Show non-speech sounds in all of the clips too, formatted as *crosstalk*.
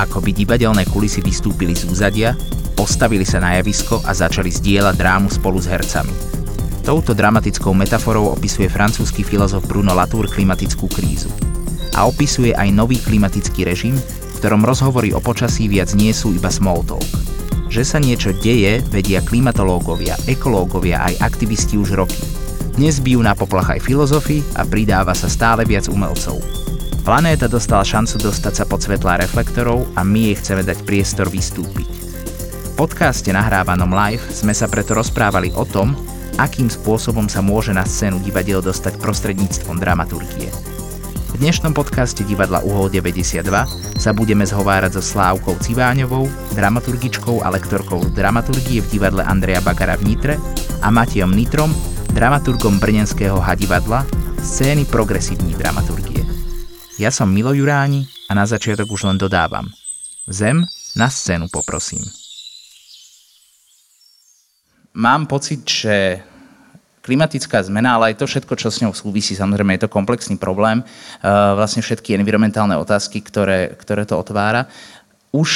Ako by divadelné kulisy vystúpili z úzadia, postavili sa na javisko a začali zdieľať drámu spolu s hercami. Touto dramatickou metaforou opisuje francúzsky filozof Bruno Latour klimatickú krízu. A opisuje aj nový klimatický režim, v ktorom rozhovory o počasí viac nie sú iba small talk. Že sa niečo deje, vedia klimatológovia, ekológovia aj aktivisti už roky. Dnes bijú na poplach aj filozofi a pridáva sa stále viac umelcov. Planéta dostala šancu dostať sa pod svetlá reflektorov a my jej chceme dať priestor vystúpiť. V podcaste nahrávanom live sme sa preto rozprávali o tom, akým spôsobom sa môže na scénu divadiel dostať prostredníctvom dramaturgie. V dnešnom podcaste divadla Uhol 92 sa budeme zhovárať so Slávkou Civáňovou, dramaturgičkou a lektorkou dramaturgie v divadle Andreja Bagara v Nitre a Matejom Nitrom, dramaturgom Brnenského hadivadla, scény progresívnej dramaturgie. Ja som Milo Juráni a na začiatok už len dodávam. Zem na scénu poprosím mám pocit, že klimatická zmena, ale aj to všetko, čo s ňou súvisí, samozrejme je to komplexný problém, uh, vlastne všetky environmentálne otázky, ktoré, ktoré to otvára, už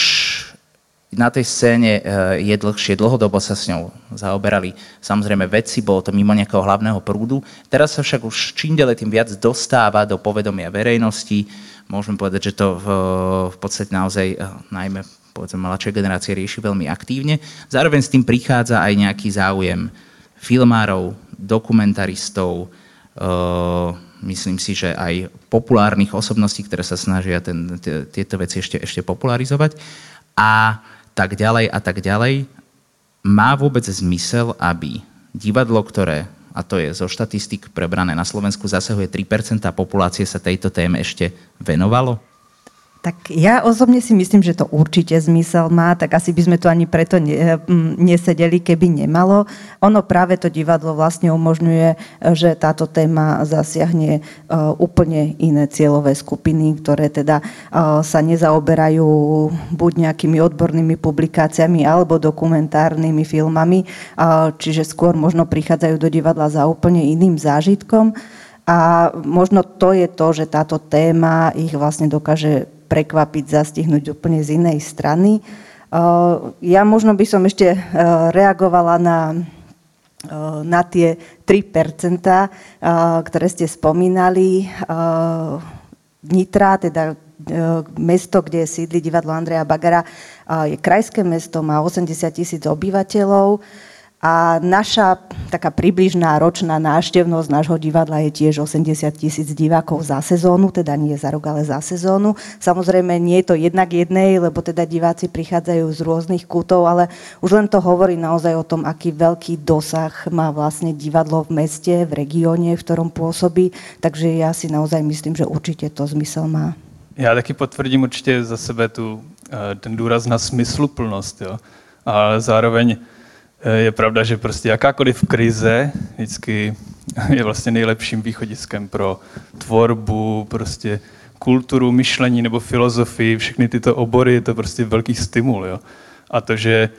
na tej scéne uh, je dlhšie, dlhodobo sa s ňou zaoberali samozrejme vedci, bolo to mimo nejakého hlavného prúdu. Teraz sa však už čím ďalej tým viac dostáva do povedomia verejnosti. Môžeme povedať, že to v, v podstate naozaj uh, najmä povedzme mladšia generácia rieši veľmi aktívne. Zároveň s tým prichádza aj nejaký záujem filmárov, dokumentaristov, uh, myslím si, že aj populárnych osobností, ktoré sa snažia ten, tieto veci ešte popularizovať a tak ďalej a tak ďalej. Má vôbec zmysel, aby divadlo, ktoré, a to je zo štatistik prebrané na Slovensku, zasahuje 3% populácie, sa tejto téme ešte venovalo? Tak ja osobne si myslím, že to určite zmysel má, tak asi by sme tu ani preto nesedeli, keby nemalo. Ono práve to divadlo vlastne umožňuje, že táto téma zasiahne e, úplne iné cieľové skupiny, ktoré teda sa nezaoberajú buď nejakými odbornými publikáciami alebo dokumentárnymi filmami, čiže skôr možno prichádzajú do divadla za úplne iným zážitkom. A možno to je to, že táto téma ich vlastne dokáže prekvapiť, zastihnúť úplne z inej strany. Ja možno by som ešte reagovala na, na tie 3%, ktoré ste spomínali. Nitra, teda mesto, kde sídli divadlo Andreja Bagara, je krajské mesto, má 80 tisíc obyvateľov. A naša taká približná ročná návštevnosť nášho divadla je tiež 80 tisíc divákov za sezónu, teda nie za rok, ale za sezónu. Samozrejme nie je to jednak jednej, lebo teda diváci prichádzajú z rôznych kútov, ale už len to hovorí naozaj o tom, aký veľký dosah má vlastne divadlo v meste, v regióne, v ktorom pôsobí. Takže ja si naozaj myslím, že určite to zmysel má. Já taky potvrdím určitě za sebe tu, eh, ten důraz na smysluplnost. Jo. A zároveň je pravda, že prostě jakákoliv krize vždycky je vlastně nejlepším východiskem pro tvorbu, prostě kulturu, myšlení nebo filozofii, všechny tyto obory, je to prostě velký stimul. Jo? A to, že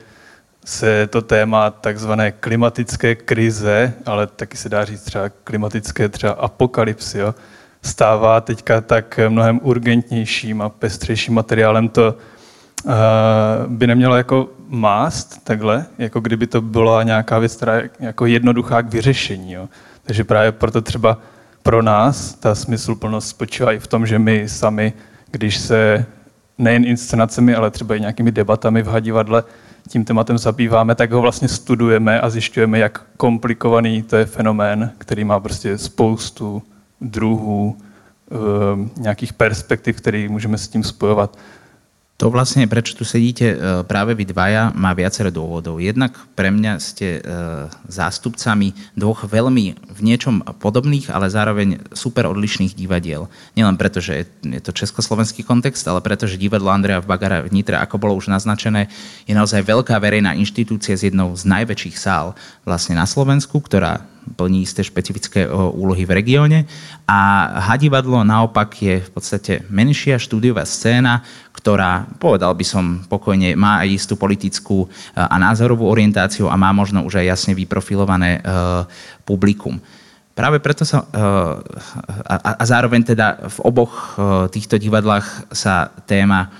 se to téma takzvané klimatické krize, ale taky se dá říct třeba klimatické třeba apokalypsy, jo, stává teďka tak mnohem urgentnějším a pestřejším materiálem, to uh, by nemělo jako mást takhle, jako kdyby to byla nějaká věc, která je jako jednoduchá k vyřešení. Jo. Takže právě proto třeba pro nás ta smysluplnost spočívá i v tom, že my sami, když se nejen inscenacemi, ale třeba i nějakými debatami v hadivadle tím tématem zabýváme, tak ho vlastně studujeme a zjišťujeme, jak komplikovaný to je fenomén, který má prostě spoustu druhů, ehm, nějakých perspektiv, které můžeme s tím spojovat. To vlastne, prečo tu sedíte e, práve vy dvaja, má viacero dôvodov. Jednak pre mňa ste e, zástupcami dvoch veľmi v niečom podobných, ale zároveň super odlišných divadiel. Nielen preto, že je to československý kontext, ale preto, že divadlo Andreja v Bagara v Nitre, ako bolo už naznačené, je naozaj veľká verejná inštitúcia s jednou z najväčších sál vlastne na Slovensku, ktorá plní isté špecifické e, úlohy v regióne a hadivadlo naopak je v podstate menšia štúdiová scéna, ktorá, povedal by som pokojne, má aj istú politickú a názorovú orientáciu a má možno už aj jasne vyprofilované publikum. Práve preto sa, a, a zároveň teda v oboch týchto divadlách sa téma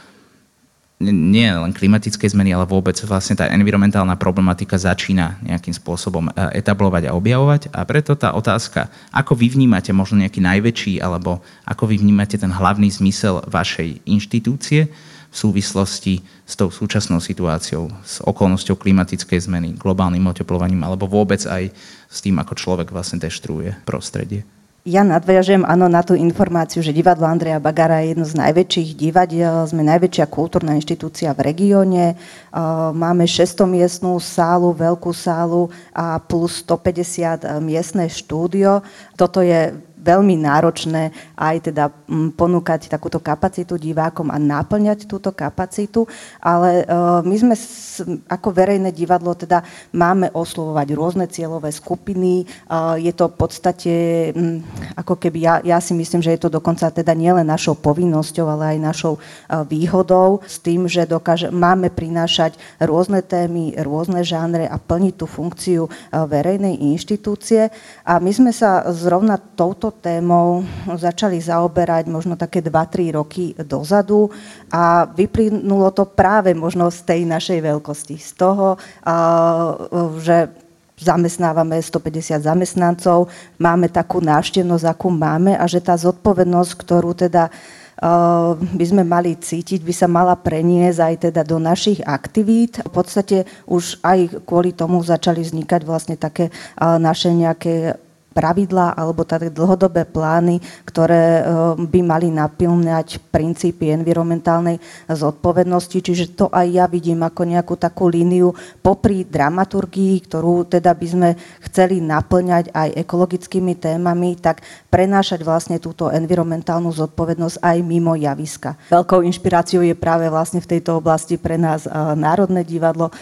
nie len klimatické zmeny, ale vôbec vlastne tá environmentálna problematika začína nejakým spôsobom etablovať a objavovať. A preto tá otázka, ako vy vnímate možno nejaký najväčší, alebo ako vy vnímate ten hlavný zmysel vašej inštitúcie v súvislosti s tou súčasnou situáciou, s okolnosťou klimatickej zmeny, globálnym oteplovaním, alebo vôbec aj s tým, ako človek vlastne deštruuje prostredie. Ja nadviažem áno na tú informáciu, že divadlo Andreja Bagara je jedno z najväčších divadiel, sme najväčšia kultúrna inštitúcia v regióne, máme 600 miestnú sálu, veľkú sálu a plus 150 miestne štúdio. Toto je veľmi náročné aj teda mm, ponúkať takúto kapacitu divákom a naplňať túto kapacitu, ale e, my sme ako verejné divadlo teda máme oslovovať rôzne cieľové skupiny. E, je to v podstate mm, ako keby, ja, ja si myslím, že je to dokonca teda nielen našou povinnosťou, ale aj našou e, výhodou s tým, že dokáže, máme prinášať rôzne témy, rôzne žánre a plniť tú funkciu verejnej inštitúcie. A my sme sa zrovna touto témou začali zaoberať možno také 2-3 roky dozadu a vyplynulo to práve možno z tej našej veľkosti. Z toho, že zamestnávame 150 zamestnancov, máme takú návštevnosť, akú máme a že tá zodpovednosť, ktorú teda by sme mali cítiť, by sa mala preniesť aj teda do našich aktivít. V podstate už aj kvôli tomu začali vznikať vlastne také naše nejaké pravidlá alebo také dlhodobé plány, ktoré eh, by mali napilňať princípy environmentálnej zodpovednosti. Čiže to aj ja vidím ako nejakú takú líniu popri dramaturgii, ktorú teda by sme chceli naplňať aj ekologickými témami, tak prenášať vlastne túto environmentálnu zodpovednosť aj mimo javiska. Veľkou inšpiráciou je práve vlastne v tejto oblasti pre nás eh, Národné divadlo eh,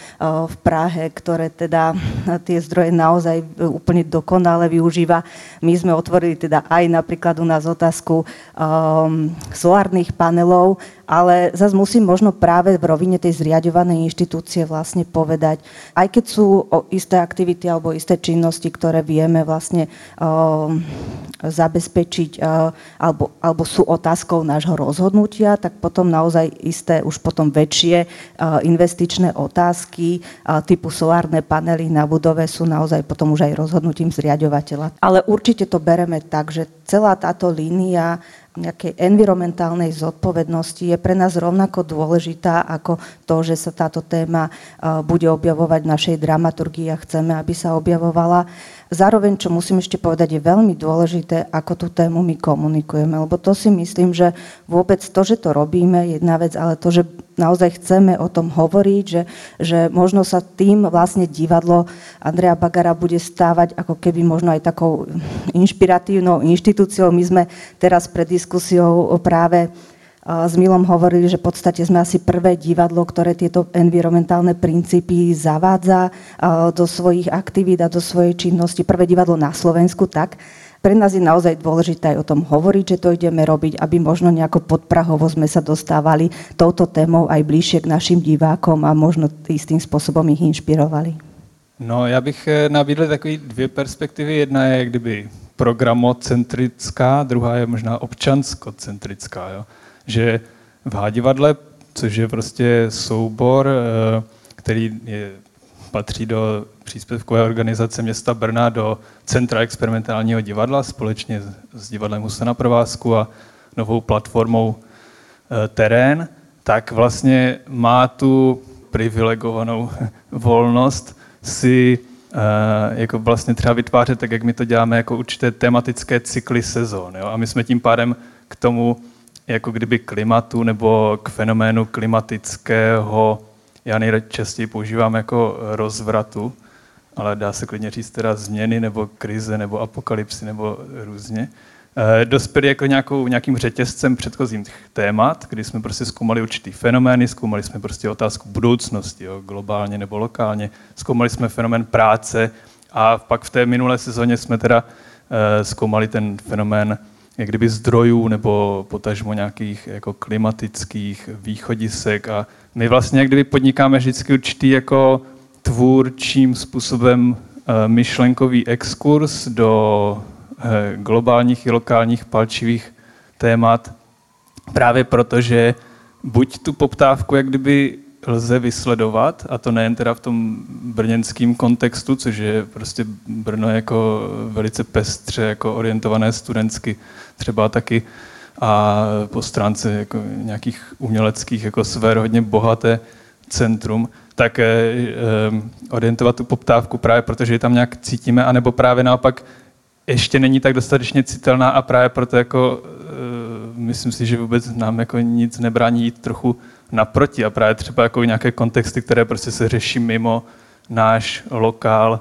v Prahe, ktoré teda *laughs* tie zdroje naozaj úplne dokonale využíva. My sme otvorili teda aj napríklad u nás otázku um, solárnych panelov, ale zase musím možno práve v rovine tej zriadovanej inštitúcie vlastne povedať, aj keď sú isté aktivity alebo isté činnosti, ktoré vieme vlastne um, zabezpečiť uh, alebo, alebo sú otázkou nášho rozhodnutia, tak potom naozaj isté už potom väčšie uh, investičné otázky uh, typu solárne panely na budove sú naozaj potom už aj rozhodnutím zriadovateľa. Ale určite to bereme tak, že celá táto línia nejakej environmentálnej zodpovednosti je pre nás rovnako dôležitá ako to, že sa táto téma bude objavovať v našej dramaturgii a chceme, aby sa objavovala. Zároveň, čo musím ešte povedať, je veľmi dôležité, ako tú tému my komunikujeme, lebo to si myslím, že vôbec to, že to robíme, je jedna vec, ale to, že naozaj chceme o tom hovoriť, že, že možno sa tým vlastne divadlo Andrea Bagara bude stávať ako keby možno aj takou inšpiratívnou inštitúciou. My sme teraz pred diskusiou práve s Milom hovorili, že v podstate sme asi prvé divadlo, ktoré tieto environmentálne princípy zavádza do svojich aktivít a do svojej činnosti. Prvé divadlo na Slovensku, tak. Pre nás je naozaj dôležité aj o tom hovoriť, že to ideme robiť, aby možno nejako podprahovo sme sa dostávali touto témou aj bližšie k našim divákom a možno istým spôsobom ich inšpirovali. No, já bych eh, nabídl takové dvě perspektivy. Jedna je kdyby programocentrická, druhá je možná občanskocentrická. Jo? Že v Hádivadle, což je prostě soubor, eh, který je, patří do příspěvkové organizace města Brna do Centra experimentálního divadla společně s divadlem Husa na provázku a novou platformou eh, Terén, tak vlastně má tu privilegovanou *laughs* volnost si uh, jako vlastně třeba vytvářet tak, jak my to děláme, jako určité tematické cykly sezón. Jo? A my jsme tím pádem k tomu jako kdyby klimatu nebo k fenoménu klimatického, já nejčastěji používám jako rozvratu, ale dá se klidně říct teda změny nebo krize nebo apokalypsy nebo různě, eh, dospěli jako nějakou, nějakým řetězcem předchozím témat, kdy jsme prostě zkoumali určitý fenomény, zkoumali jsme prostě otázku budoucnosti, jo, globálně nebo lokálně, zkoumali jsme fenomén práce a pak v té minulé sezóně jsme teda uh, zkoumali ten fenomén jak kdyby zdrojů nebo potažmo nějakých jako klimatických východisek. A my vlastně jak kdyby podnikáme vždycky určitý jako tvůrčím způsobem eh, myšlenkový exkurs do eh, globálních i lokálních palčivých témat, právě proto, že buď tu poptávku jak kdyby lze vysledovat, a to nejen teda v tom brněnském kontextu, což je prostě Brno jako velice pestře jako orientované studentsky, třeba taky a po stránce jako nějakých uměleckých jako sfér hodně bohaté centrum, tak eh, eh, orientovat tu poptávku právě protože ji tam nějak cítíme, anebo právě naopak ještě není tak dostatečně citelná a právě proto jako eh, myslím si, že vůbec nám jako nic nebrání jít trochu naproti a právě třeba jako nějaké kontexty, které prostě se řeší mimo náš lokál,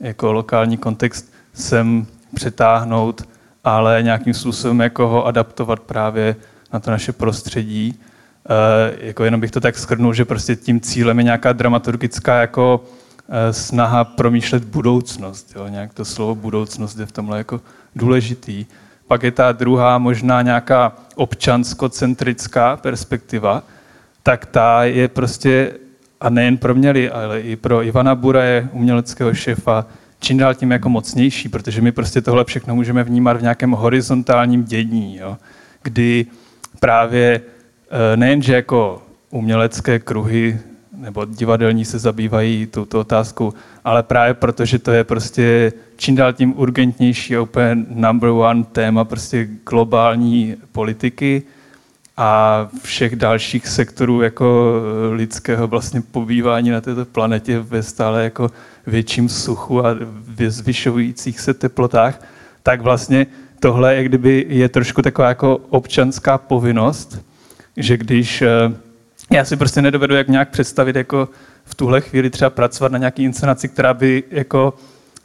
jako lokální kontext sem přetáhnout, ale nějakým způsobem jako ho adaptovat právě na to naše prostředí. E, jako jenom bych to tak skrnul, že prostě tím cílem je nějaká dramaturgická jako e, snaha promýšlet budoucnost. Jo? Nějak to slovo budoucnost je v tomhle jako důležitý. Pak je ta druhá možná nějaká občanskocentrická perspektiva, tak ta je prostě, a nejen pro mě, ale i pro Ivana Buraje, uměleckého šefa, čím dál tím jako mocnější, protože my prostě tohle všechno můžeme vnímat v nějakém horizontálním dění, jo, kdy právě eh, nejenže jako umělecké kruhy nebo divadelní se zabývají touto otázkou, ale právě protože to je prostě čím dál tím urgentnější úplně number one téma prostě globální politiky, a všech dalších sektorů jako lidského vlastně pobývání na této planetě ve stále jako větším suchu a zvyšujících se teplotách, tak vlastně tohle je, kdyby je trošku taková jako občanská povinnost, že když eh, já si prostě nedovedu jak nějak představit jako v tuhle chvíli třeba pracovat na nějaký inscenaci, která by jako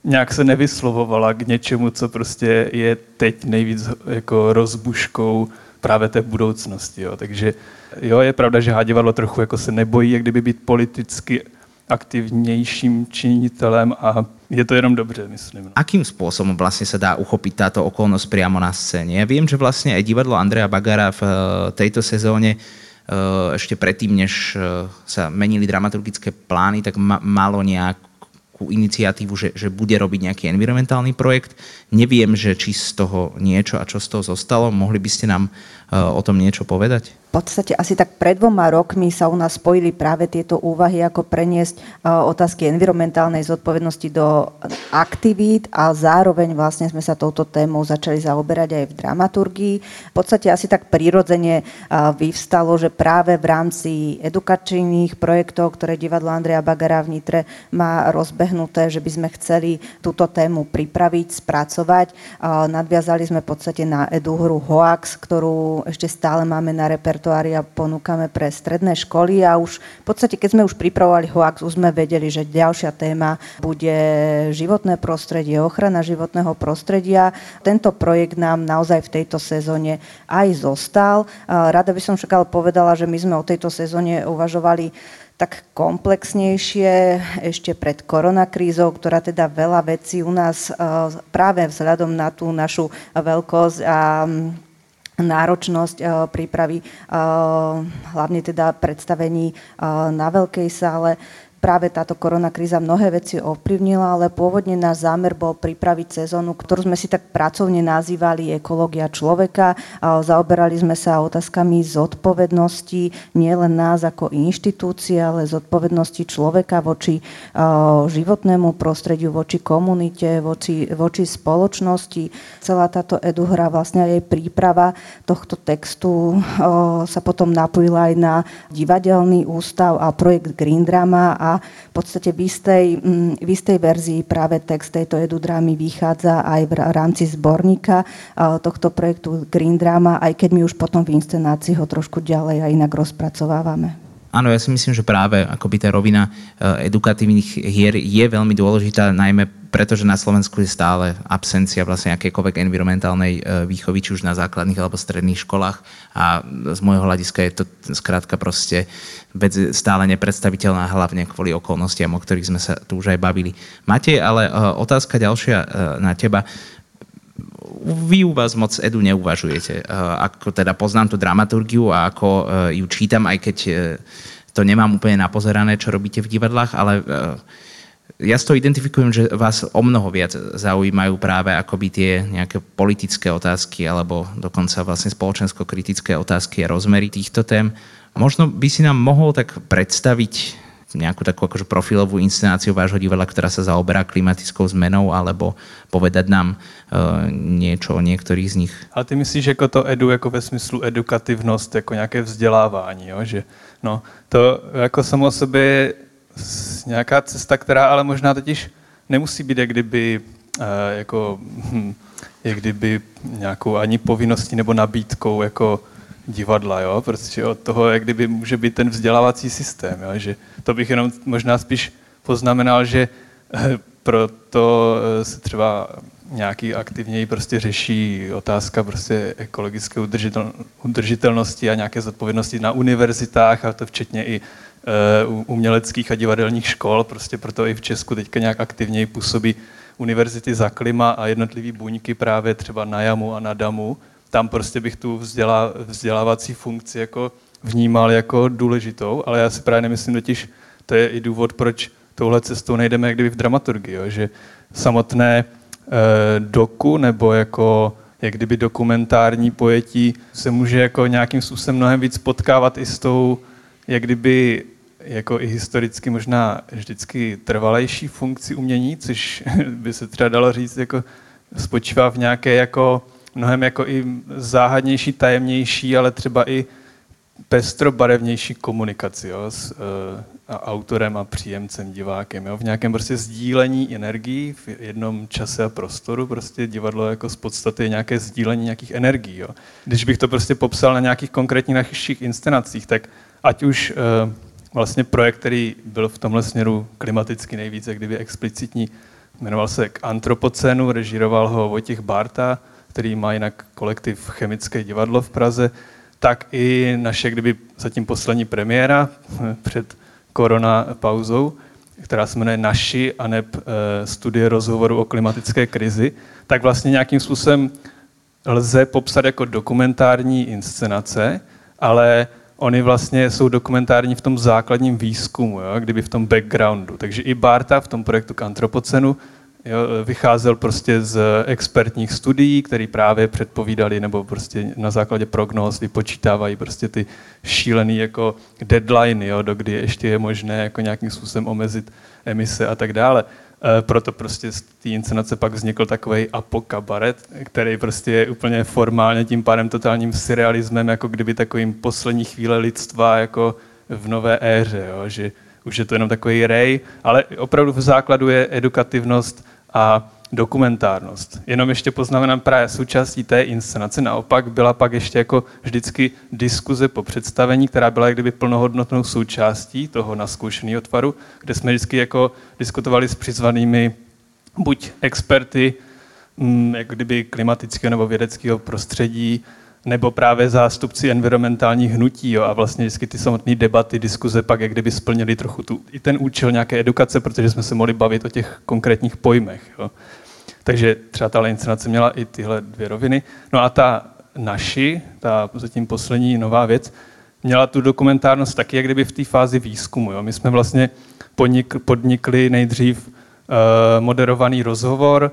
nějak se nevyslovovala k něčemu, co prostě je teď nejvíc jako rozbuškou právě té budoucnosti. Jo. Takže jo, je pravda, že Hádivadlo trochu jako se nebojí, jak kdyby být politicky aktivnějším činitelem a je to jenom dobře, myslím. No. Akým způsobem vlastně se dá uchopit tato okolnost přímo na scéně? Já vím, že vlastně aj divadlo Andreja Bagara v eh, této sezóně ešte predtým, než eh, sa menili dramaturgické plány, tak malo nejakú iniciatívu, že, že bude robiť nejaký environmentálny projekt. Neviem, že či z toho niečo a čo z toho zostalo. Mohli by ste nám o tom niečo povedať? podstate asi tak pred dvoma rokmi sa u nás spojili práve tieto úvahy, ako preniesť e, otázky environmentálnej zodpovednosti do aktivít a zároveň vlastne sme sa touto témou začali zaoberať aj v dramaturgii. V podstate asi tak prirodzene e, vyvstalo, že práve v rámci edukačných projektov, ktoré divadlo Andreja Bagara v Nitre má rozbehnuté, že by sme chceli túto tému pripraviť, spracovať. Nadviazali sme v podstate na eduhru Hoax, ktorú ešte stále máme na repertoári repertoária ponúkame pre stredné školy a už v podstate, keď sme už pripravovali HOAX, už sme vedeli, že ďalšia téma bude životné prostredie, ochrana životného prostredia. Tento projekt nám naozaj v tejto sezóne aj zostal. Rada by som však ale povedala, že my sme o tejto sezóne uvažovali tak komplexnejšie ešte pred koronakrízou, ktorá teda veľa vecí u nás práve vzhľadom na tú našu veľkosť a náročnosť eh, prípravy eh, hlavne teda predstavení eh, na veľkej sále práve táto korona kríza mnohé veci ovplyvnila, ale pôvodne náš zámer bol pripraviť sezónu, ktorú sme si tak pracovne nazývali ekológia človeka. Zaoberali sme sa otázkami zodpovednosti nielen nás ako inštitúcie, ale zodpovednosti človeka voči životnému prostrediu, voči komunite, voči, voči spoločnosti. Celá táto eduhra, vlastne aj príprava tohto textu sa potom napojila aj na divadelný ústav a projekt Green Drama a v podstate v istej, mm, v istej verzii práve text tejto edudrámy vychádza aj v rámci zborníka tohto projektu Green Drama, aj keď my už potom v inscenácii ho trošku ďalej a inak rozpracovávame. Áno, ja si myslím, že práve akoby tá rovina eh, edukatívnych hier je veľmi dôležitá, najmä preto, že na Slovensku je stále absencia vlastne akékoľvek environmentálnej eh, výchovy, či už na základných alebo stredných školách. A z môjho hľadiska je to skrátka proste vec stále nepredstaviteľná, hlavne kvôli okolnostiam, o ktorých sme sa tu už aj bavili. Matej, ale eh, otázka ďalšia na teba vy u vás moc edu neuvažujete. Ako teda poznám tú dramaturgiu a ako ju čítam, aj keď to nemám úplne napozerané, čo robíte v divadlách, ale ja s to identifikujem, že vás o mnoho viac zaujímajú práve akoby tie nejaké politické otázky alebo dokonca vlastne spoločensko-kritické otázky a rozmery týchto tém. Možno by si nám mohol tak predstaviť nejakú takú akože profilovú inscenáciu vášho divadla, ktorá sa zaoberá klimatickou zmenou, alebo povedať nám uh, niečo o niektorých z nich. Ale ty myslíš jako to edu jako ve smyslu edukativnost, jako nějaké vzdělávání, jo? že no, to jako samo je nějaká cesta, která ale možná totiž nemusí být jak kdyby, uh, jako, hm, jak kdyby nějakou ani povinností nebo nabídkou jako divadla, jo? protože od toho jak kdyby může být ten vzdělávací systém, jo? že to bych jenom možná spíš poznamenal, že eh, proto eh, se třeba nějaký aktivněji prostě řeší otázka prostě ekologické udržitel, udržitelnosti a nějaké zodpovědnosti na univerzitách a to včetně i uh, uměleckých a divadelních škol, prostě proto i v Česku teďka nějak aktivněji působí univerzity za klima a jednotlivý buňky právě třeba na Jamu a na Damu, tam prostě bych tu vzdělá, vzdělávací funkci jako vnímal jako důležitou, ale já si právě nemyslím totiž, to je i důvod, proč touhle cestou nejdeme jak kdyby v dramaturgii, jo, že samotné e, doku nebo jako jak kdyby dokumentární pojetí se může jako nějakým způsobem mnohem víc potkávat i s tou jak kdyby jako i historicky možná vždycky trvalejší funkci umění, což *laughs* by se třeba dalo říct jako spočívá v nějaké jako mnohem jako i záhadnější, tajemnější, ale třeba i pestrobarevnější komunikaci jo, s uh, autorem a příjemcem, divákem. Jo, v nějakém prostě sdílení energií v jednom čase a prostoru. Prostě divadlo jako z podstaty je nějaké sdílení nějakých energií. Jo. Když bych to prostě popsal na nějakých konkrétních našich inscenacích, tak ať už uh, vlastně projekt, který byl v tomhle směru klimaticky nejvíce, kdyby explicitní, jmenoval se k antropocénu, režíroval ho Vojtěch Barta, který má jinak kolektiv Chemické divadlo v Praze, tak i naše, kdyby zatím poslední premiéra *laughs* před korona pauzou, která se jmenuje Naši a neb e, studie rozhovoru o klimatické krizi, tak vlastně nějakým způsobem lze popsat jako dokumentární inscenace, ale oni vlastně jsou dokumentární v tom základním výzkumu, jo, kdyby v tom backgroundu. Takže i Barta v tom projektu k antropocenu Jo, vycházel prostě z expertních studií, které právě předpovídali nebo prostě na základě prognóz vypočítávají prostě ty šílený jako deadline, jo, do kdy ještě je možné jako nějakým způsobem omezit emise a tak dále. E, proto prostě z té inscenace pak vznikl takový apokabaret, který prostě je úplně formálně tím pádem totálním surrealismem, jako kdyby takovým poslední chvíle lidstva jako v nové éře, jo, že už je to jenom takový rej, ale opravdu v základu je edukativnost a dokumentárnost. Jenom ještě poznamenám právě součástí té inscenace. Naopak byla pak ještě jako vždycky diskuze po představení, která byla kdyby plnohodnotnou součástí toho naskoušeného tvaru, kde jsme vždycky jako diskutovali s přizvanými buď experty, mm, jako kdyby klimatického nebo vědeckého prostředí, nebo právě zástupci environmentálních hnutí. Jo, a vlastně vždycky ty samotné debaty, diskuze pak jak kdyby splnili trochu tu, i ten účel nějaké edukace, protože jsme se mohli bavit o těch konkrétních pojmech. Jo. Takže třeba ta inscenace měla i tyhle dvě roviny. No a ta naši, ta zatím poslední nová věc, měla tu dokumentárnost taky jak kdyby v té fázi výzkumu. Jo. My jsme vlastně podnikli nejdřív uh, moderovaný rozhovor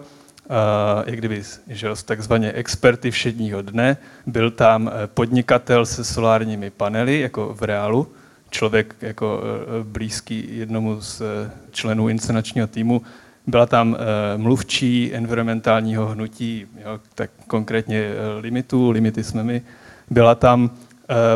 jak kdyby že, takzvaně experty všedního dne. Byl tam eh, podnikatel se solárními panely, jako v reálu, člověk jako uh, blízký jednomu z uh, členů inscenačního týmu. Byla tam mluvčí environmentálního hnutí, jo, tak konkrétně limitu, limity jsme my. Byla tam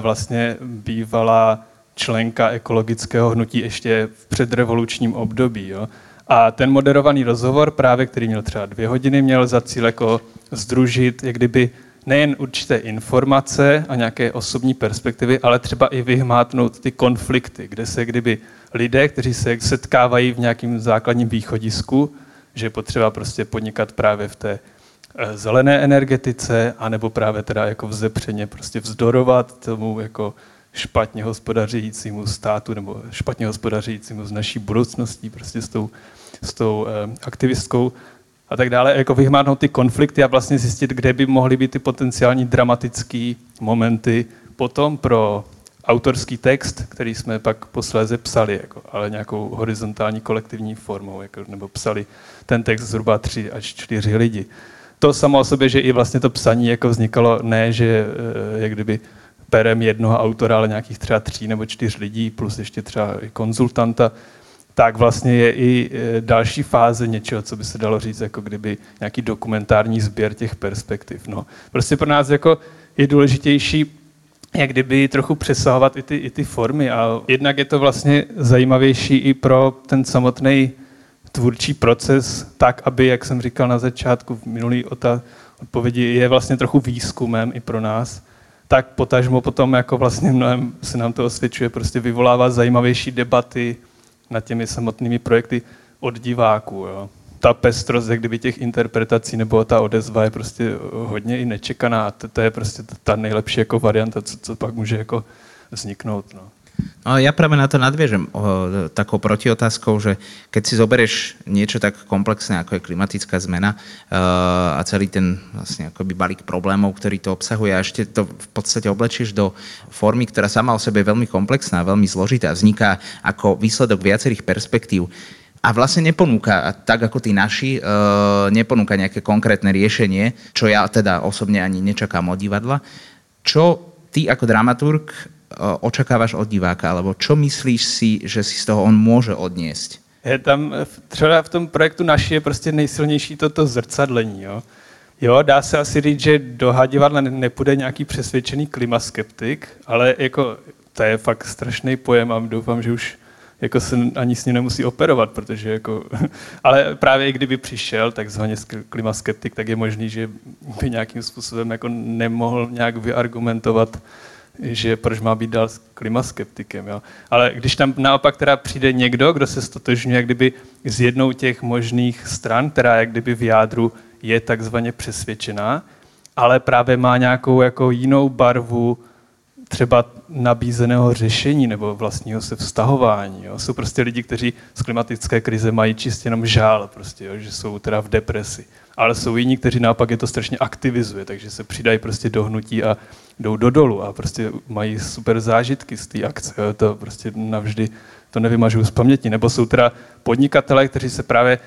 vlastně bývalá členka ekologického hnutí ještě v předrevolučním období. Jo. A ten moderovaný rozhovor, právě který měl třeba dvě hodiny, měl za cíl jako združit jak kdyby nejen určité informace a nějaké osobní perspektivy, ale třeba i vyhmátnout ty konflikty, kde se kdyby lidé, kteří se setkávají v nějakém základním východisku, že je potřeba prostě podnikat právě v té eh, zelené energetice, anebo právě teda jako vzepřeně prostě vzdorovat tomu jako špatně hospodařícímu státu nebo špatně hospodařícímu z naší budoucností, prostě s tou s tou eh, aktivistkou, a tak dále, jako vyhmátnout ty konflikty a vlastně zjistit, kde by mohly být ty potenciální dramatické momenty potom pro autorský text, který jsme pak posléze psali, jako, ale nějakou horizontální kolektivní formou, jako, nebo psali ten text zhruba tři až čtyři lidi. To samo o sobě, že i vlastně to psaní jako vznikalo ne, že eh, jak kdyby perem jednoho autora, ale nějakých třeba tří nebo čtyř lidí, plus ještě třeba i konzultanta, tak vlastně je i e, další fáze něčeho, co by se dalo říct, jako kdyby nějaký dokumentární sběr těch perspektiv. No. Prostě pro nás jako je důležitější jak kdyby trochu přesahovat i ty, i ty formy a jednak je to vlastně zajímavější i pro ten samotný tvůrčí proces, tak, aby, jak jsem říkal na začátku v minulý odpovědi, je vlastně trochu výzkumem i pro nás, tak potažmo potom jako vlastně mnohem se nám to osvědčuje, prostě vyvolává zajímavější debaty, nad těmi samotnými projekty od diváků. Jo. Ta pestrost, jak kdyby těch interpretací nebo ta odezva je prostě hodně i nečekaná. To, to je prostě ta nejlepší jako varianta, co, co pak může jako vzniknout. No. No, ja práve na to nadviežem o, takou protiotázkou, že keď si zoberieš niečo tak komplexné, ako je klimatická zmena uh, a celý ten vlastne akoby balík problémov, ktorý to obsahuje a ešte to v podstate oblečieš do formy, ktorá sama o sebe je veľmi komplexná, veľmi zložitá, vzniká ako výsledok viacerých perspektív a vlastne neponúka, tak ako tí naši, uh, neponúka nejaké konkrétne riešenie, čo ja teda osobne ani nečakám od divadla. Čo ty ako dramaturg očakáváš od diváka, alebo čo myslíš si, že si z toho on může odniesť? Je tam, třeba v tom projektu naši je prostě nejsilnější toto zrcadlení. Jo? Jo, dá se asi říct, že do divadla nepůjde nějaký přesvědčený klimaskeptik, ale jako to je fakt strašný pojem a doufám, že už jako se ani s ním nemusí operovat, protože jako, *laughs* ale právě i kdyby přišel takzvaně klimaskeptik, tak je možný, že by nějakým způsobem jako nemohl nějak vyargumentovat že proč má být dál klimaskeptikem. Jo? Ale když tam naopak teda přijde někdo, kdo se stotožňuje kdyby z jednou těch možných stran, která jak kdyby v jádru je takzvaně přesvědčená, ale právě má nějakou jako jinou barvu třeba nabízeného řešení nebo vlastního se vztahování. Jo. Jsou prostě lidi, kteří z klimatické krize mají čistě jenom žál, prostě, jo, že jsou teda v depresi. Ale jsou jiní, kteří naopak je to strašně aktivizuje, takže se přidají prostě do hnutí a jdou do dolu a prostě mají super zážitky z té akce. Jo. To prostě navždy to nevymažou z paměti. Nebo jsou teda podnikatelé, kteří se právě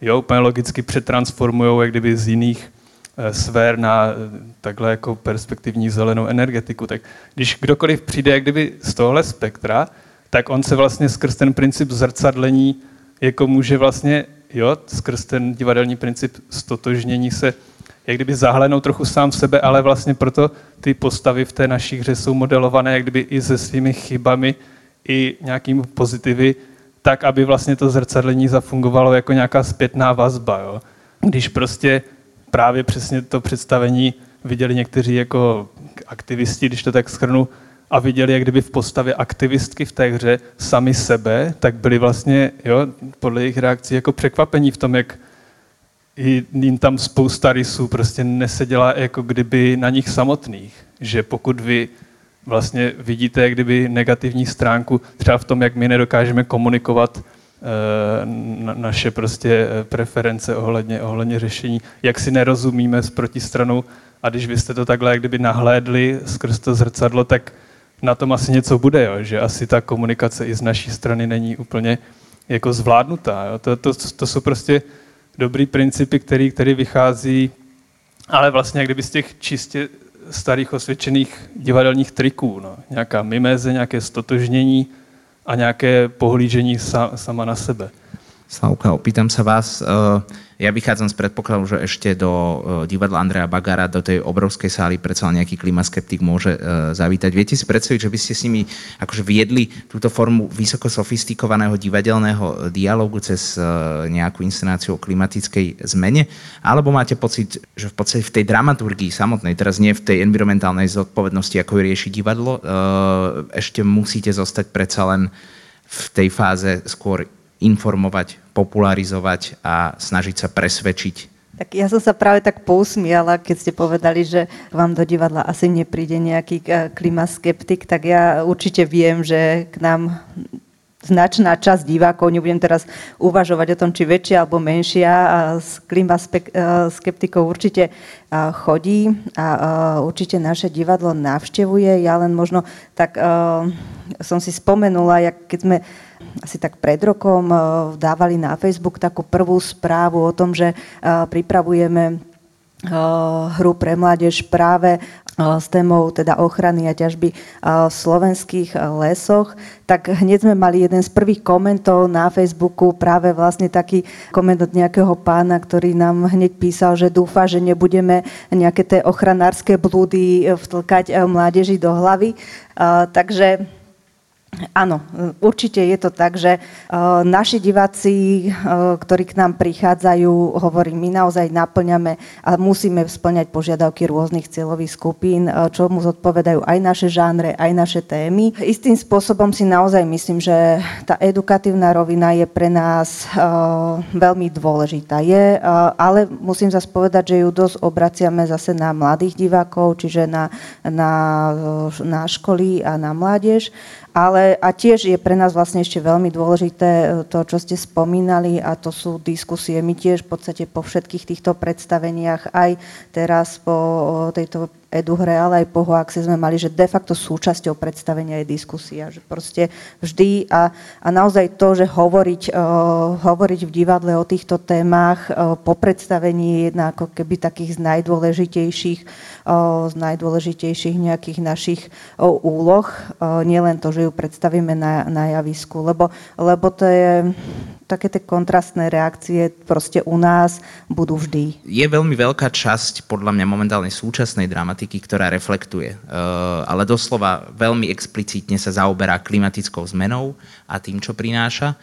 jo, úplně logicky přetransformují jak kdyby z jiných Eh, sfér na eh, takhle jako perspektivní zelenou energetiku. Tak když kdokoliv přijde jak kdyby z tohle spektra, tak on se vlastně skrz ten princip zrcadlení jako může vlastně, jo, skrz ten divadelní princip stotožnění se jak kdyby zahlenou trochu sám sebe, ale vlastně proto ty postavy v té naší hře jsou modelované jak kdyby i se svými chybami, i nějakými pozitivy, tak, aby vlastně to zrcadlení zafungovalo jako nějaká zpětná vazba. Jo. Když prostě právě přesně to představení viděli někteří jako aktivisti, když to tak schrnu, a viděli, jak kdyby v postavě aktivistky v té hře sami sebe, tak byli vlastně, jo, podle jejich reakcí, jako překvapení v tom, jak jim tam spousta rysů prostě neseděla jako kdyby na nich samotných. Že pokud vy vlastně vidíte jak kdyby negativní stránku třeba v tom, jak my nedokážeme komunikovat Eh, naše prostě eh, preference ohledně, ohledně řešení, jak si nerozumíme s protistranou a když vy jste to takhle jak kdyby nahlédli skrz to zrcadlo, tak na tom asi něco bude, jo? že asi ta komunikace i z naší strany není úplně jako zvládnutá. Jo? To, to, to jsou prostě dobrý principy, který, který vychází, ale vlastně kdyby z těch čistě starých osvědčených divadelních triků. No. Nějaká mimeze, nějaké stotožnění, a nějaké pohlížení sa, sama na sebe. Slavka, opýtam sa vás, uh, ja vychádzam z predpokladu, že ešte do uh, divadla Andreja Bagara, do tej obrovskej sály predsa nejaký klimaskeptik môže uh, zavítať. Viete si predstaviť, že by ste s nimi akože viedli túto formu vysoko sofistikovaného divadelného dialogu cez nejakú inscenáciu o klimatickej zmene? Alebo máte pocit, že v podstate v tej dramaturgii samotnej, teraz nie v tej environmentálnej zodpovednosti, ako ju rieši divadlo, ešte musíte zostať predsa len v tej fáze skôr informovať, popularizovať a snažiť sa presvedčiť tak ja som sa práve tak pousmiala, keď ste povedali, že vám do divadla asi nepríde nejaký eh, klimaskeptik, tak ja určite viem, že k nám značná časť divákov, nebudem teraz uvažovať o tom, či väčšia alebo menšia, z klima skeptikov určite chodí a určite naše divadlo navštevuje. Ja len možno tak som si spomenula, jak keď sme asi tak pred rokom dávali na Facebook takú prvú správu o tom, že pripravujeme hru pre mládež práve s témou teda ochrany a ťažby v slovenských lesoch, tak hneď sme mali jeden z prvých komentov na Facebooku, práve vlastne taký koment od nejakého pána, ktorý nám hneď písal, že dúfa, že nebudeme nejaké tie ochranárske blúdy vtlkať mládeži do hlavy. Takže Áno, určite je to tak, že uh, naši diváci, uh, ktorí k nám prichádzajú, hovorím, my naozaj naplňame a musíme splňať požiadavky rôznych cieľových skupín, uh, čo mu zodpovedajú aj naše žánre, aj naše témy. Istým spôsobom si naozaj myslím, že tá edukatívna rovina je pre nás veľmi dôležitá. Je, ale musím zase povedať, že ju dosť obraciame zase na mladých divákov, čiže na, na, na školy a na mládež ale a tiež je pre nás vlastne ešte veľmi dôležité e, to, čo ste spomínali a to sú diskusie. My tiež v podstate po všetkých týchto predstaveniach aj teraz po tejto eduhre, ale aj Hoaxe sme mali, že de facto súčasťou predstavenia je diskusia. Že proste vždy a, a naozaj to, že hovoriť, uh, hovoriť v divadle o týchto témach uh, po predstavení je jedna ako keby takých z najdôležitejších z najdôležitejších nejakých našich úloh. Nielen to, že ju predstavíme na, na javisku, lebo, lebo to je také tie kontrastné reakcie proste u nás budú vždy. Je veľmi veľká časť podľa mňa momentálne súčasnej dramatiky, ktorá reflektuje, ale doslova veľmi explicitne sa zaoberá klimatickou zmenou a tým, čo prináša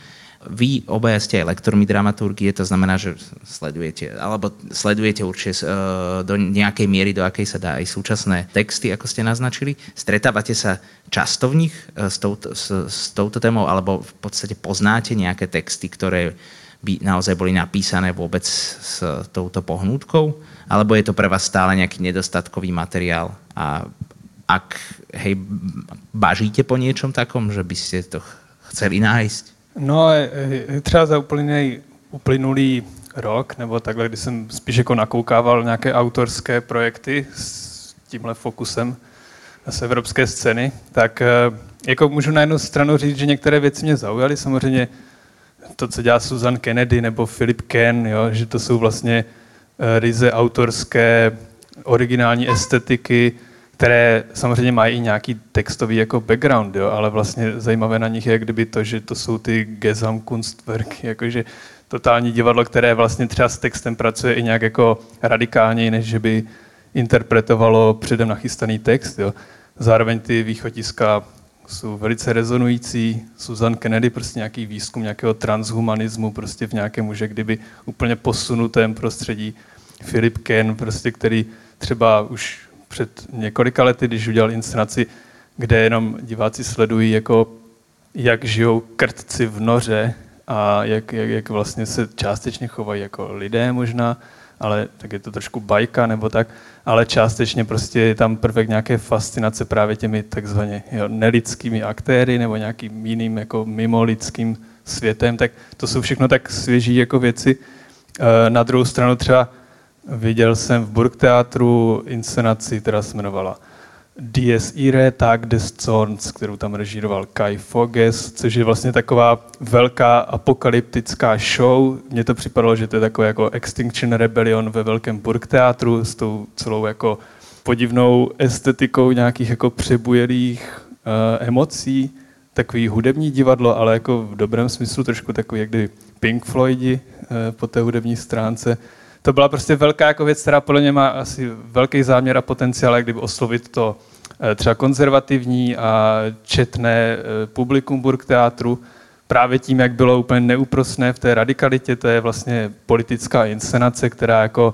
vy obaja ste aj lektormi dramaturgie, to znamená, že sledujete, alebo sledujete určite uh, do nejakej miery, do akej sa dá aj súčasné texty, ako ste naznačili. Stretávate sa často v nich uh, s, touto, s, s touto témou, alebo v podstate poznáte nejaké texty, ktoré by naozaj boli napísané vôbec s touto pohnútkou? Alebo je to pre vás stále nejaký nedostatkový materiál a ak hej, bažíte po niečom takom, že by ste to chceli nájsť? No, třeba za uplynulý, uplynulý rok, nebo takhle, kdy jsem spíš jako nakoukával nějaké autorské projekty s tímhle fokusem z evropské scény, tak eh, jako můžu na jednu stranu říct, že některé věci mě zaujaly. Samozřejmě to, co dělá Susan Kennedy nebo Philip Ken, jo, že to jsou vlastně ryze autorské, originální estetiky, které samozřejmě mají i nějaký textový jako background, jo, ale vlastně zajímavé na nich je kdyby to, že to jsou ty Gesamtkunstwerky, jakože totální divadlo, které vlastně třeba s textem pracuje i nějak jako radikálněji, než že by interpretovalo předem nachystaný text. Jo. Zároveň ty východiska jsou velice rezonující. Susan Kennedy, prostě nějaký výzkum nějakého transhumanismu prostě v nějakém že kdyby úplně posunutém prostředí. Philip Ken, prostě, který třeba už před několika lety, když udělal inscenaci, kde jenom diváci sledují, jako, jak žijou krtci v noře a jak, jak, jak vlastně se částečně chovají jako lidé možná, ale tak je to trošku bajka nebo tak, ale částečně prostě je tam prvek nějaké fascinace právě těmi takzvaně jo, nelidskými aktéry nebo nějakým jiným jako mimolidským světem, tak to jsou všechno tak svěží jako věci. E, na druhou stranu třeba Viděl jsem v Burgteatru inscenaci, která se jmenovala Dies Irae Tag des Zorns, kterou tam režíroval Kai Foges, což je vlastně taková velká apokalyptická show. Mně to připadalo, že to je takové jako Extinction Rebellion ve velkém Burgteatru s tou celou jako podivnou estetikou nějakých jako přebujelých uh, emocí. Takový hudební divadlo, ale jako v dobrém smyslu trošku takový, jak Pink Floydi uh, po té hudební stránce to byla prostě velká jako věc, která podle mě má asi velký záměr a potenciál, jak kdyby oslovit to eh, třeba konzervativní a četné eh, publikum Burgteatru, právě tím, jak bylo úplně neúprosné v té radikalitě, to je vlastně politická inscenace, která jako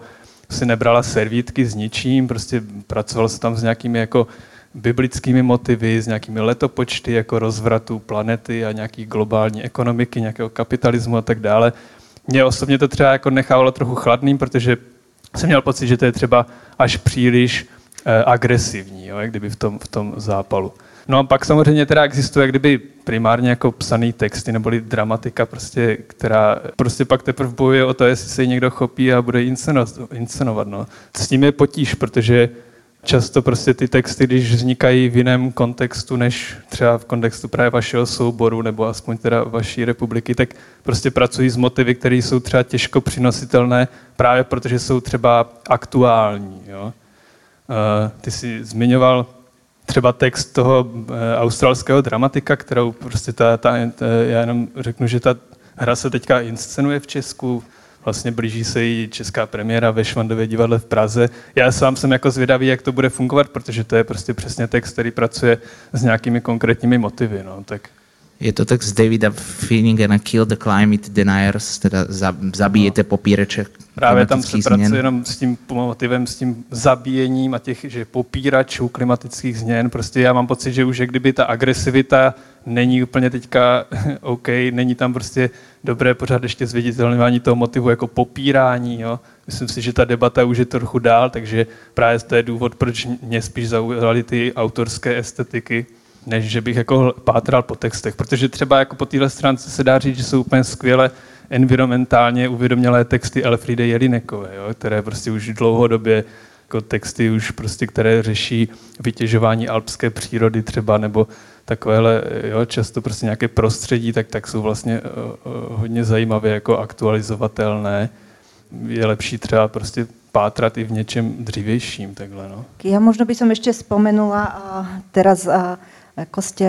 si nebrala servítky s ničím, prostě pracoval se tam s nějakými jako biblickými motivy, s nějakými letopočty jako rozvratu planety a nějaký globální ekonomiky, nějakého kapitalismu a tak dále mě osobně to třeba jako nechávalo trochu chladným, protože jsem měl pocit, že to je třeba až příliš eh, agresivní, jo, jak kdyby v tom, v tom zápalu. No a pak samozřejmě teda existuje kdyby primárně jako psaný texty neboli dramatika, prostě, která prostě pak teprve bojuje o to, jestli se ji někdo chopí a bude inscenovat. No. S tím je potíž, protože často prostě ty texty, když vznikají v jiném kontextu, než třeba v kontextu právě vašeho souboru, nebo aspoň teda vaší republiky, tak prostě pracují s motivy, které jsou třeba těžko přinositelné, právě protože jsou třeba aktuální. Jo? Uh, ty jsi zmiňoval třeba text toho uh, australského dramatika, kterou prostě ta, ta, já jenom řeknu, že ta hra se teďka inscenuje v Česku, Vlastně blíží se jí česká premiéra ve Švandově divadle v Praze. Já sám jsem jako zvědavý, jak to bude fungovat, protože to je prostě přesně text, který pracuje s nějakými konkrétními motivy. No. Tak je to text Davida Finnegana Kill the Climate Deniers, teda zabijete no. popíreče Právě tam se změn. pracuje jenom s tím motivem, s tím zabíjením a těch, že popíračů klimatických změn. Prostě já mám pocit, že už je kdyby ta agresivita není úplně teďka *laughs* OK, není tam prostě dobré pořád ještě zviditelňování toho motivu jako popírání. Jo. Myslím si, že ta debata už je trochu dál, takže právě to je důvod, proč mě spíš zaujaly ty autorské estetiky, než že bych jako pátral po textech. Protože třeba jako po téhle stránce se dá říct, že jsou úplně skvěle environmentálně uvědomělé texty Elfriede Jelinekové, jo, které prostě už dlouhodobě jako texty už prostě, které řeší vytěžování alpské přírody třeba, nebo takovéhle, jo, často prostě nějaké prostředí, tak, tak jsou vlastně uh, uh, hodně zajímavě jako aktualizovatelné. Je lepší třeba prostě pátrat i v něčem dřívějším takhle, no. Já možno by som ešte spomenula uh, teraz uh, ako ste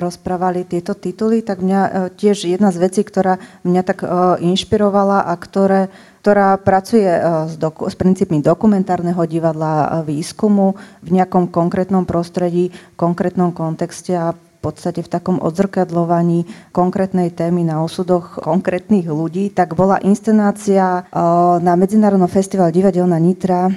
rozprávali tieto tituly, tak mňa tiež jedna z vecí, ktorá mňa tak inšpirovala a ktoré ktorá pracuje s, doku- s princípmi dokumentárneho divadla, výskumu v nejakom konkrétnom prostredí, konkrétnom kontexte a v podstate v takom odzrkadlovaní konkrétnej témy na osudoch konkrétnych ľudí, tak bola inscenácia na Medzinárodnom festival divadelná Nitra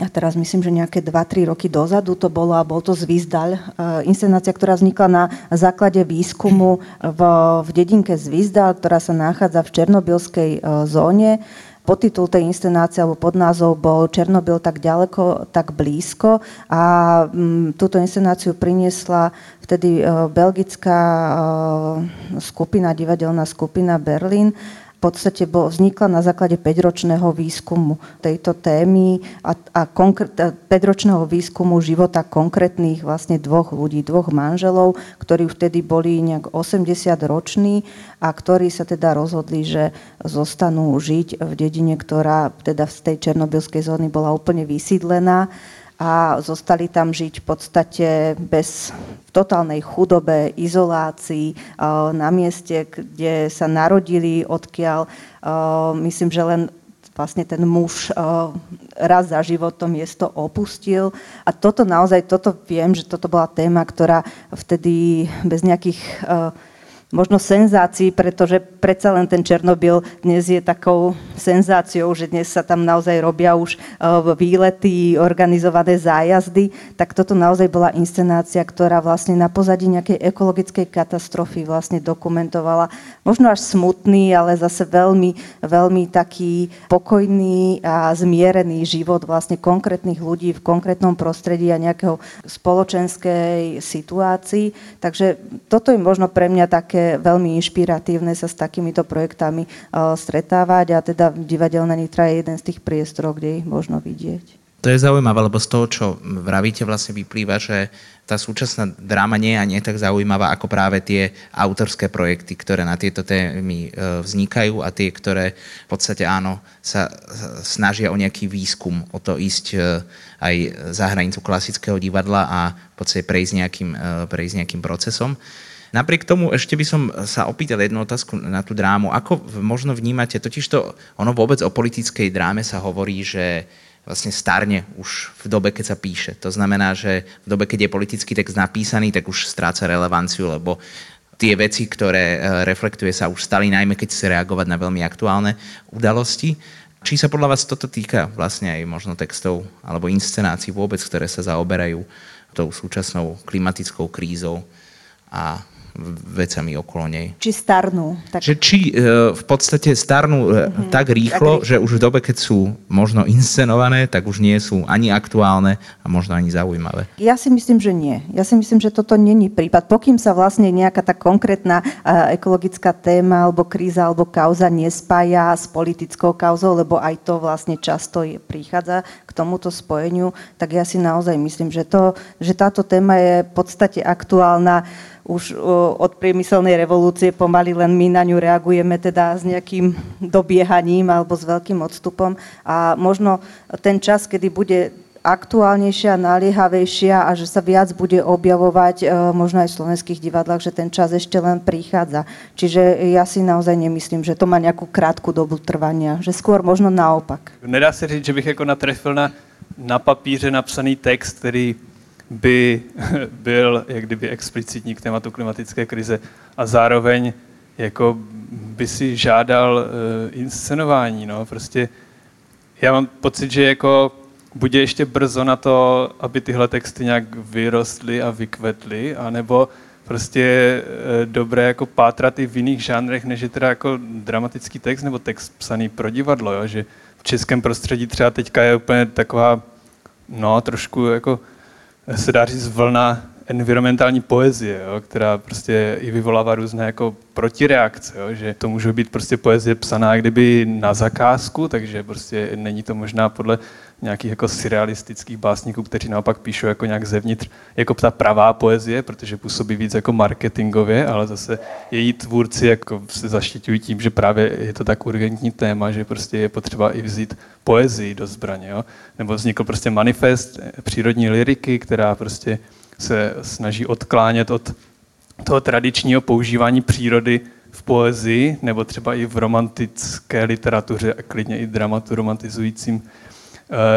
a teraz myslím, že nejaké 2-3 roky dozadu to bolo a bol to Zvizdal, inscenácia, ktorá vznikla na základe výskumu v, v dedinke Zvizdal, ktorá sa nachádza v Černobylskej zóne. Podtitul tej inscenácie alebo podnázov bol Černobyl tak ďaleko, tak blízko a m, túto inscenáciu priniesla vtedy belgická skupina, divadelná skupina Berlin podstate bol, vznikla na základe 5-ročného výskumu tejto témy a, a 5-ročného výskumu života konkrétnych vlastne dvoch ľudí, dvoch manželov, ktorí vtedy boli nejak 80 roční a ktorí sa teda rozhodli, že zostanú žiť v dedine, ktorá teda z tej černobylskej zóny bola úplne vysídlená a zostali tam žiť v podstate bez v totálnej chudobe, izolácii na mieste, kde sa narodili, odkiaľ myslím, že len vlastne ten muž raz za život to miesto opustil. A toto naozaj, toto viem, že toto bola téma, ktorá vtedy bez nejakých možno senzácií, pretože predsa len ten Černobyl dnes je takou senzáciou, že dnes sa tam naozaj robia už eh, výlety, organizované zájazdy, tak toto naozaj bola inscenácia, ktorá vlastne na pozadí nejakej ekologickej katastrofy vlastne dokumentovala možno až smutný, ale zase veľmi, veľmi taký pokojný a zmierený život vlastne konkrétnych ľudí v konkrétnom prostredí a nejakého spoločenskej situácii. Takže toto je možno pre mňa také veľmi inšpiratívne sa s takýmito projektami stretávať a teda divadelná Nitra je jeden z tých priestorov, kde ich možno vidieť. To je zaujímavé, lebo z toho, čo vravíte, vlastne vyplýva, že tá súčasná dráma nie je ani tak zaujímavá ako práve tie autorské projekty, ktoré na tieto témy e, vznikajú a tie, ktoré v podstate áno, sa snažia o nejaký výskum, o to ísť e, aj za hranicu klasického divadla a v podstate prejsť nejakým, prejsť nejakým procesom. Napriek tomu ešte by som sa opýtal jednu otázku na tú drámu. Ako možno vnímate, totiž to, ono vôbec o politickej dráme sa hovorí, že vlastne starne už v dobe, keď sa píše. To znamená, že v dobe, keď je politický text napísaný, tak už stráca relevanciu, lebo tie veci, ktoré e, reflektuje, sa už stali, najmä keď chce reagovať na veľmi aktuálne udalosti. Či sa podľa vás toto týka vlastne aj možno textov alebo inscenácií vôbec, ktoré sa zaoberajú tou súčasnou klimatickou krízou a vecami okolo nej. Či starnú. Tak... Že či uh, v podstate starnú uh, tak rýchlo, tak rýchlo, že už v dobe, keď sú možno inscenované, tak už nie sú ani aktuálne a možno ani zaujímavé. Ja si myslím, že nie. Ja si myslím, že toto není prípad. Pokým sa vlastne nejaká tá konkrétna uh, ekologická téma alebo kríza alebo kauza nespája s politickou kauzou, lebo aj to vlastne často je, prichádza k tomuto spojeniu, tak ja si naozaj myslím, že, to, že táto téma je v podstate aktuálna už od priemyselnej revolúcie pomaly len my na ňu reagujeme teda s nejakým dobiehaním alebo s veľkým odstupom a možno ten čas, kedy bude aktuálnejšia, naliehavejšia a že sa viac bude objavovať e, možno aj v slovenských divadlách, že ten čas ešte len prichádza. Čiže ja si naozaj nemyslím, že to má nejakú krátku dobu trvania, že skôr možno naopak. Nedá se říct, že bych jako natrefil na, na papíře napsaný text, který by *laughs* byl jak kdyby explicitní k tématu klimatické krize a zároveň jako by si žádal uh, inscenování. No. Prostě já mám pocit, že jako bude ještě brzo na to, aby tyhle texty nějak vyrostly a vykvetly, anebo prostě je dobré jako pátrat i v jiných žánrech, než je teda jako dramatický text nebo text psaný pro divadlo, jo? že v českém prostředí třeba teďka je úplně taková, no trošku jako se dá říct, vlna environmentální poezie, jo, která prostě i vyvolává různé jako protireakce, jo, že to může být prostě poezie psaná kdyby na zakázku, takže prostě není to možná podle nějakých jako surrealistických básníků, kteří naopak píšou jako nějak zevnitř, jako ta pravá poezie, protože působí víc jako marketingově, ale zase její tvůrci jako se zaštiťují tím, že právě je to tak urgentní téma, že prostě je potřeba i vzít poezii do zbraně. Jo? Nebo vznikl prostě manifest přírodní liriky, která prostě se snaží odklánět od toho tradičního používání přírody v poezii, nebo třeba i v romantické literatuře, a klidně i dramatu romantizujícím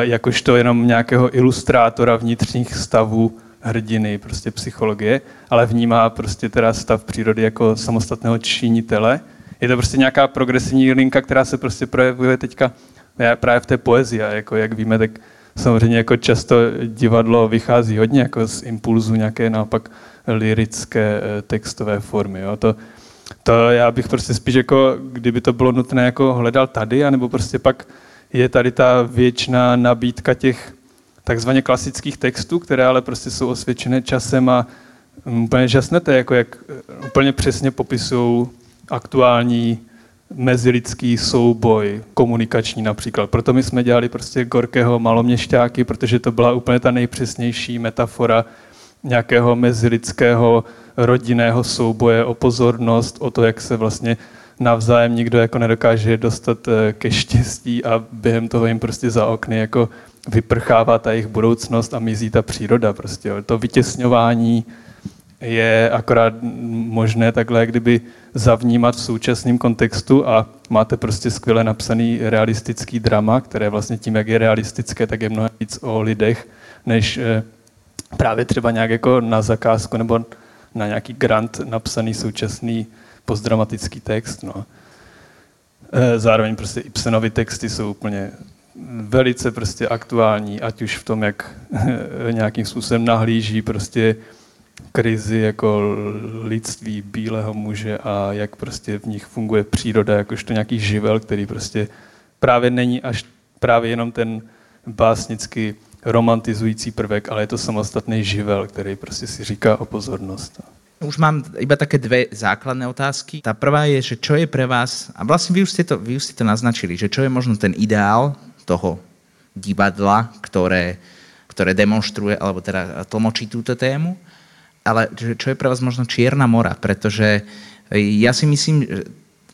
jakožto jenom nějakého ilustrátora vnitřních stavů hrdiny, prostě psychologie, ale vnímá prostě teda stav přírody jako samostatného činitele. Je to prostě nějaká progresivní linka, která se prostě projevuje teďka právě v té poezii. A jako jak víme, tak samozřejmě jako často divadlo vychází hodně jako z impulzu nějaké naopak lirické eh, textové formy. Jo. To, to já bych prostě spíš jako, kdyby to bylo nutné, jako hledal tady, anebo prostě pak je tady ta věčná nabídka těch takzvaně klasických textů, které ale prostě jsou osvědčené časem a mm, úplně žasnete, jako jak eh, úplně přesně popisují aktuální mezilidský souboj, komunikační například. Proto my jsme dělali prostě Gorkého maloměšťáky, protože to byla úplně ta nejpřesnější metafora nějakého mezilidského rodinného souboje o pozornost, o to, jak se vlastně navzájem nikdo jako nedokáže dostat eh, ke štěstí a během toho jim prostě za okny jako vyprchává ta jejich budoucnost a mizí ta příroda. Prostě, To vytěsňování je akorát možné takhle kdyby zavnímat v současném kontextu a máte prostě skvěle napsaný realistický drama, které vlastně tím, jak je realistické, tak je mnohem víc o lidech, než eh, právě třeba nějak jako na zakázku nebo na nějaký grant napsaný současný postdramatický text. No. E, zároveň prostě Ibsenovy texty jsou úplně velice prostě aktuální, ať už v tom, jak nějakým způsobem nahlíží prostě krizi jako lidství bílého muže a jak prostě v nich funguje příroda jakožto nějaký živel, který prostě právě není až právě jenom ten básnicky romantizující prvek, ale je to samostatný živel, který prostě si říká o pozornost. Už mám iba také dve základné otázky. Tá prvá je, že čo je pre vás, a vlastne vy už ste to, vy už ste to naznačili, že čo je možno ten ideál toho divadla, ktoré, ktoré demonstruje, alebo teda tlmočí túto tému, ale čo je pre vás možno Čierna mora, pretože ja si myslím,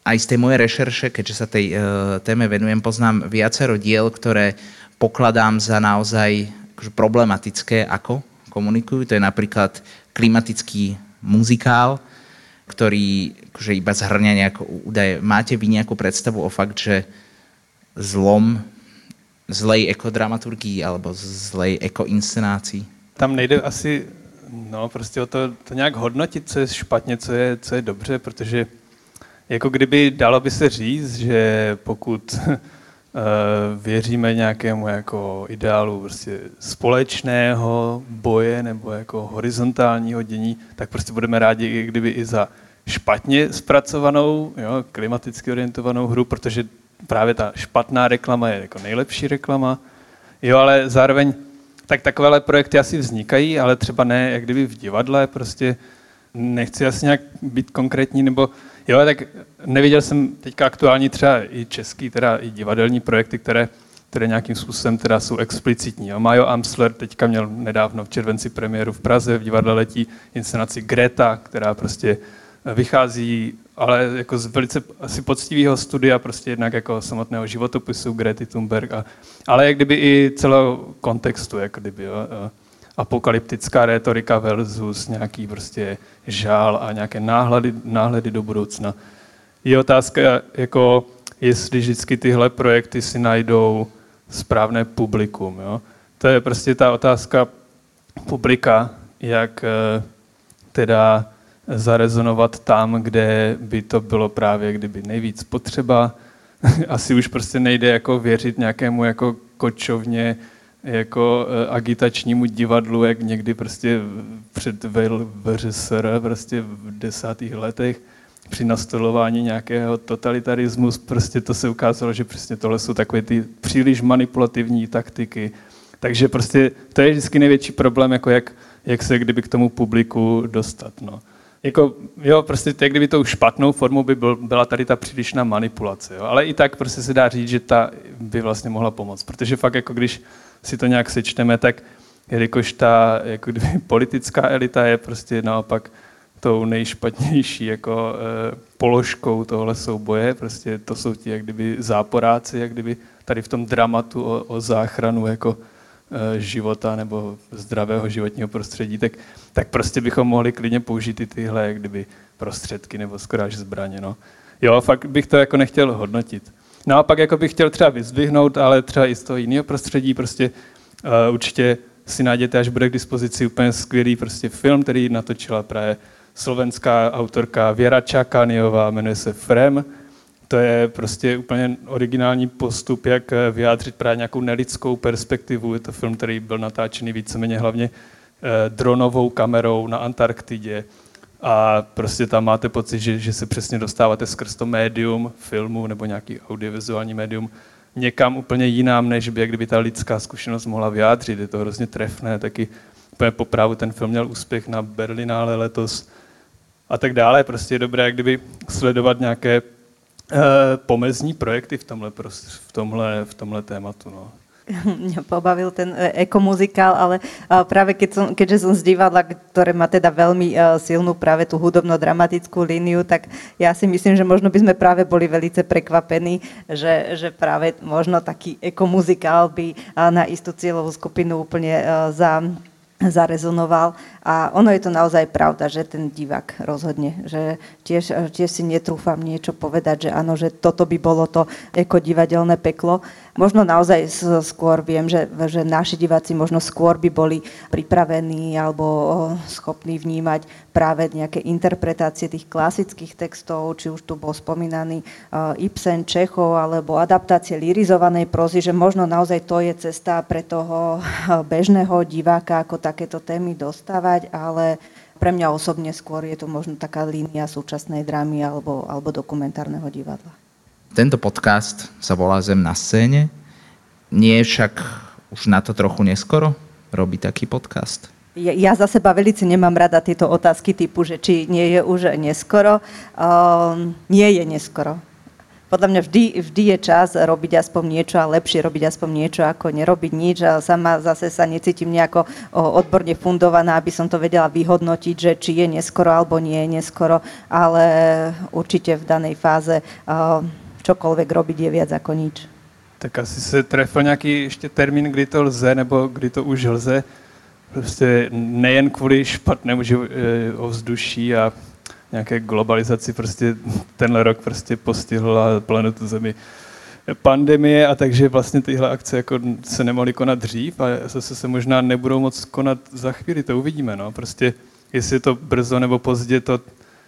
aj z tej mojej rešerše, keďže sa tej uh, téme venujem, poznám viacero diel, ktoré pokladám za naozaj problematické, ako komunikujú. To je napríklad klimatický muzikál, ktorý akože iba zhrňa nejaké údaje. Máte vy nejakú predstavu o fakt, že zlom zlej ekodramaturgii alebo zlej ekoinscenácii? Tam nejde asi no, prostě o to, to nějak hodnotit, co je špatně, co je, co je dobře, protože jako kdyby dalo by se říct, že pokud věříme nějakému jako ideálu prostě společného boje nebo jako horizontálního dění, tak prostě budeme rádi, kdyby i za špatně zpracovanou, jo, klimaticky orientovanou hru, protože právě ta špatná reklama je jako nejlepší reklama. Jo, ale zároveň tak takovéhle projekty asi vznikají, ale třeba ne jak kdyby v divadle, prostě nechci asi nějak být konkrétní, nebo jo, tak neviděl jsem teďka aktuální třeba i český, teda i divadelní projekty, které, které nějakým způsobem teda jsou explicitní. Jo. Majo Amsler teďka měl nedávno v červenci premiéru v Praze, v divadle letí inscenaci Greta, která prostě vychází ale jako z velice asi poctivého studia, prostě jednak jako samotného životopisu Grety Thunberg, a, ale jak kdyby i celého kontextu, jako kdyby, jo, apokalyptická retorika versus nějaký prostě žál a nějaké náhledy, náhledy do budoucna. Je otázka, jako jestli vždycky tyhle projekty si najdou správné publikum. Jo? To je prostě ta otázka publika, jak eh, teda zarezonovat tam, kde by to bylo právě kdyby nejvíc potřeba. *laughs* Asi už prostě nejde jako věřit nějakému jako kočovně jako eh, agitačnímu divadlu, jak někdy prostě před VRSR prostě v desátých letech při nastolování nějakého totalitarismu, prostě to se ukázalo, že přesně tohle jsou takové ty příliš manipulativní taktiky. Takže prostě to je vždycky největší problém, jako jak, jak se kdyby k tomu publiku dostat. No jako, jo, prostě jak kdyby tou špatnou formou by byl, byla tady ta přílišná manipulace, jo? ale i tak prostě se dá říct, že ta by vlastně mohla pomoct, protože fakt jako když si to nějak sečteme, tak jelikož ta jako kdyby *laughs* politická elita je prostě naopak tou nejšpatnější jako e, položkou tohle souboje, prostě to jsou ti jak kdyby záporáci, jak kdyby tady v tom dramatu o, o záchranu jako Eh, života nebo zdravého životního prostředí, tak, tak prostě bychom mohli klidně použít i tyhle jak kdyby prostředky nebo skoro až zbraně. No. Jo, fakt bych to jako nechtěl hodnotit. No a pak jako bych chtěl třeba vyzdvihnout, ale třeba i z toho jiného prostředí, prostě uh, určitě si najděte, až bude k dispozici úplně skvělý prostě film, který natočila právě slovenská autorka Věra Čakániová, jmenuje se Frem, to je prostě úplně originální postup, jak eh, vyjádřit právě nějakou nelidskou perspektivu. Je to film, který byl natáčený víceméně hlavně eh, dronovou kamerou na Antarktidě. A prostě tam máte pocit, že, že se přesně dostáváte skrz to médium filmu nebo nějaký audiovizuální médium někam úplně jinam, než by, jak kdyby ta lidská zkušenost mohla vyjádřit. Je to hrozně trefné, taky úplně po právu ten film měl úspěch na Berlinále letos a tak dále. Prostě je dobré, kdyby sledovat nějaké Eh, pomezní projekty v tomhle, v tomhle, v tomhle tématu. No. *laughs* Mňa pobavil ten eh, ekomuzikál, ale eh, práve keď som, keďže som z divadla, ktoré má teda veľmi silnú práve tú hudobno-dramatickú líniu, tak ja si myslím, že možno by sme práve boli velice prekvapení, že, že práve možno taký ekomuzikál by na istú cieľovú skupinu úplne za zarezonoval. A ono je to naozaj pravda, že ten divák rozhodne, že tiež, tiež si netrúfam niečo povedať, že áno, že toto by bolo to ako divadelné peklo. Možno naozaj skôr viem, že, že naši diváci možno skôr by boli pripravení alebo schopní vnímať práve nejaké interpretácie tých klasických textov, či už tu bol spomínaný Ibsen, Čechov alebo adaptácie lirizovanej prozy, že možno naozaj to je cesta pre toho bežného diváka, ako takéto témy dostávať, ale pre mňa osobne skôr je to možno taká línia súčasnej drámy alebo, alebo dokumentárneho divadla. Tento podcast sa volá Zem na scéne. Nie je však už na to trochu neskoro robiť taký podcast? Ja, ja za seba velice nemám rada tieto otázky typu, že či nie je už neskoro. Um, nie je neskoro. Podľa mňa vždy, vždy je čas robiť aspoň niečo a lepšie robiť aspoň niečo ako nerobiť nič. A sama zase sa necítim nejako odborne fundovaná, aby som to vedela vyhodnotiť, že či je neskoro alebo nie je neskoro, ale určite v danej fáze čokoľvek robiť je viac ako nič. Tak asi se trefil nějaký ještě termín, kdy to lze, nebo kdy to už lze. Prostě nejen kvůli špatnému eh, ovzduší a nějaké globalizaci, prostě tenhle rok prostě postihla planetu Zemi pandemie a takže vlastně tyhle akce jako se nemohly konat dřív a zase se možná nebudou moc konat za chvíli, to uvidíme. No. Prostě jestli je to brzo nebo pozdě, to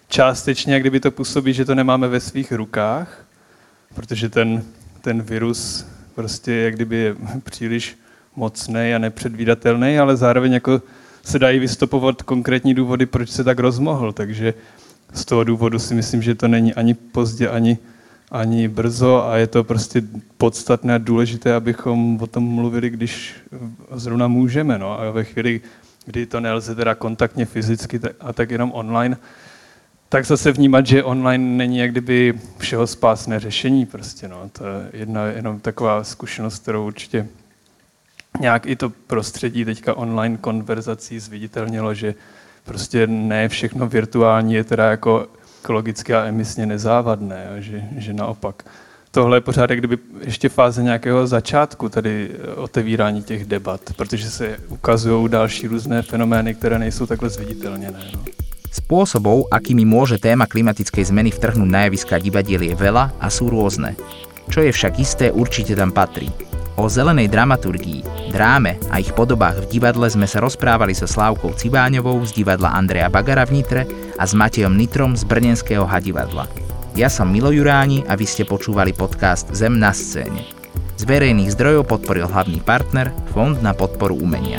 částečně, kdyby to působí, že to nemáme ve svých rukách, protože ten, ten virus prostě jak kdyby je příliš mocný a nepředvídatelný, ale zároveň jako se dají vystopovat konkrétní důvody, proč se tak rozmohl. Takže z toho důvodu si myslím, že to není ani pozdě, ani, ani brzo a je to prostě podstatné a důležité, abychom o tom mluvili, když zrovna můžeme. No. A ve chvíli, kdy to nelze teda kontaktně fyzicky a tak jenom online, tak zase vnímat, že online není jak kdyby všeho spásné řešení prostě, no. To je jedna jenom taková zkušenost, kterou určitě nějak i to prostředí teďka online konverzací zviditelnilo, že prostě ne všechno virtuální je teda jako ekologicky a emisně nezávadné, že, že naopak. Tohle je pořád jak kdyby ještě fáze nějakého začátku tady otevírání těch debat, protože se ukazují další různé fenomény, které nejsou takhle zviditelněné. No. Spôsobov, akými môže téma klimatickej zmeny vtrhnúť na javiska divadiel je veľa a sú rôzne. Čo je však isté, určite tam patrí. O zelenej dramaturgii, dráme a ich podobách v divadle sme sa rozprávali so Slávkou Cibáňovou z divadla Andreja Bagara v Nitre a s Matejom Nitrom z Brnenského hadivadla. Ja som Milo Juráni a vy ste počúvali podcast Zem na scéne. Z verejných zdrojov podporil hlavný partner Fond na podporu umenia.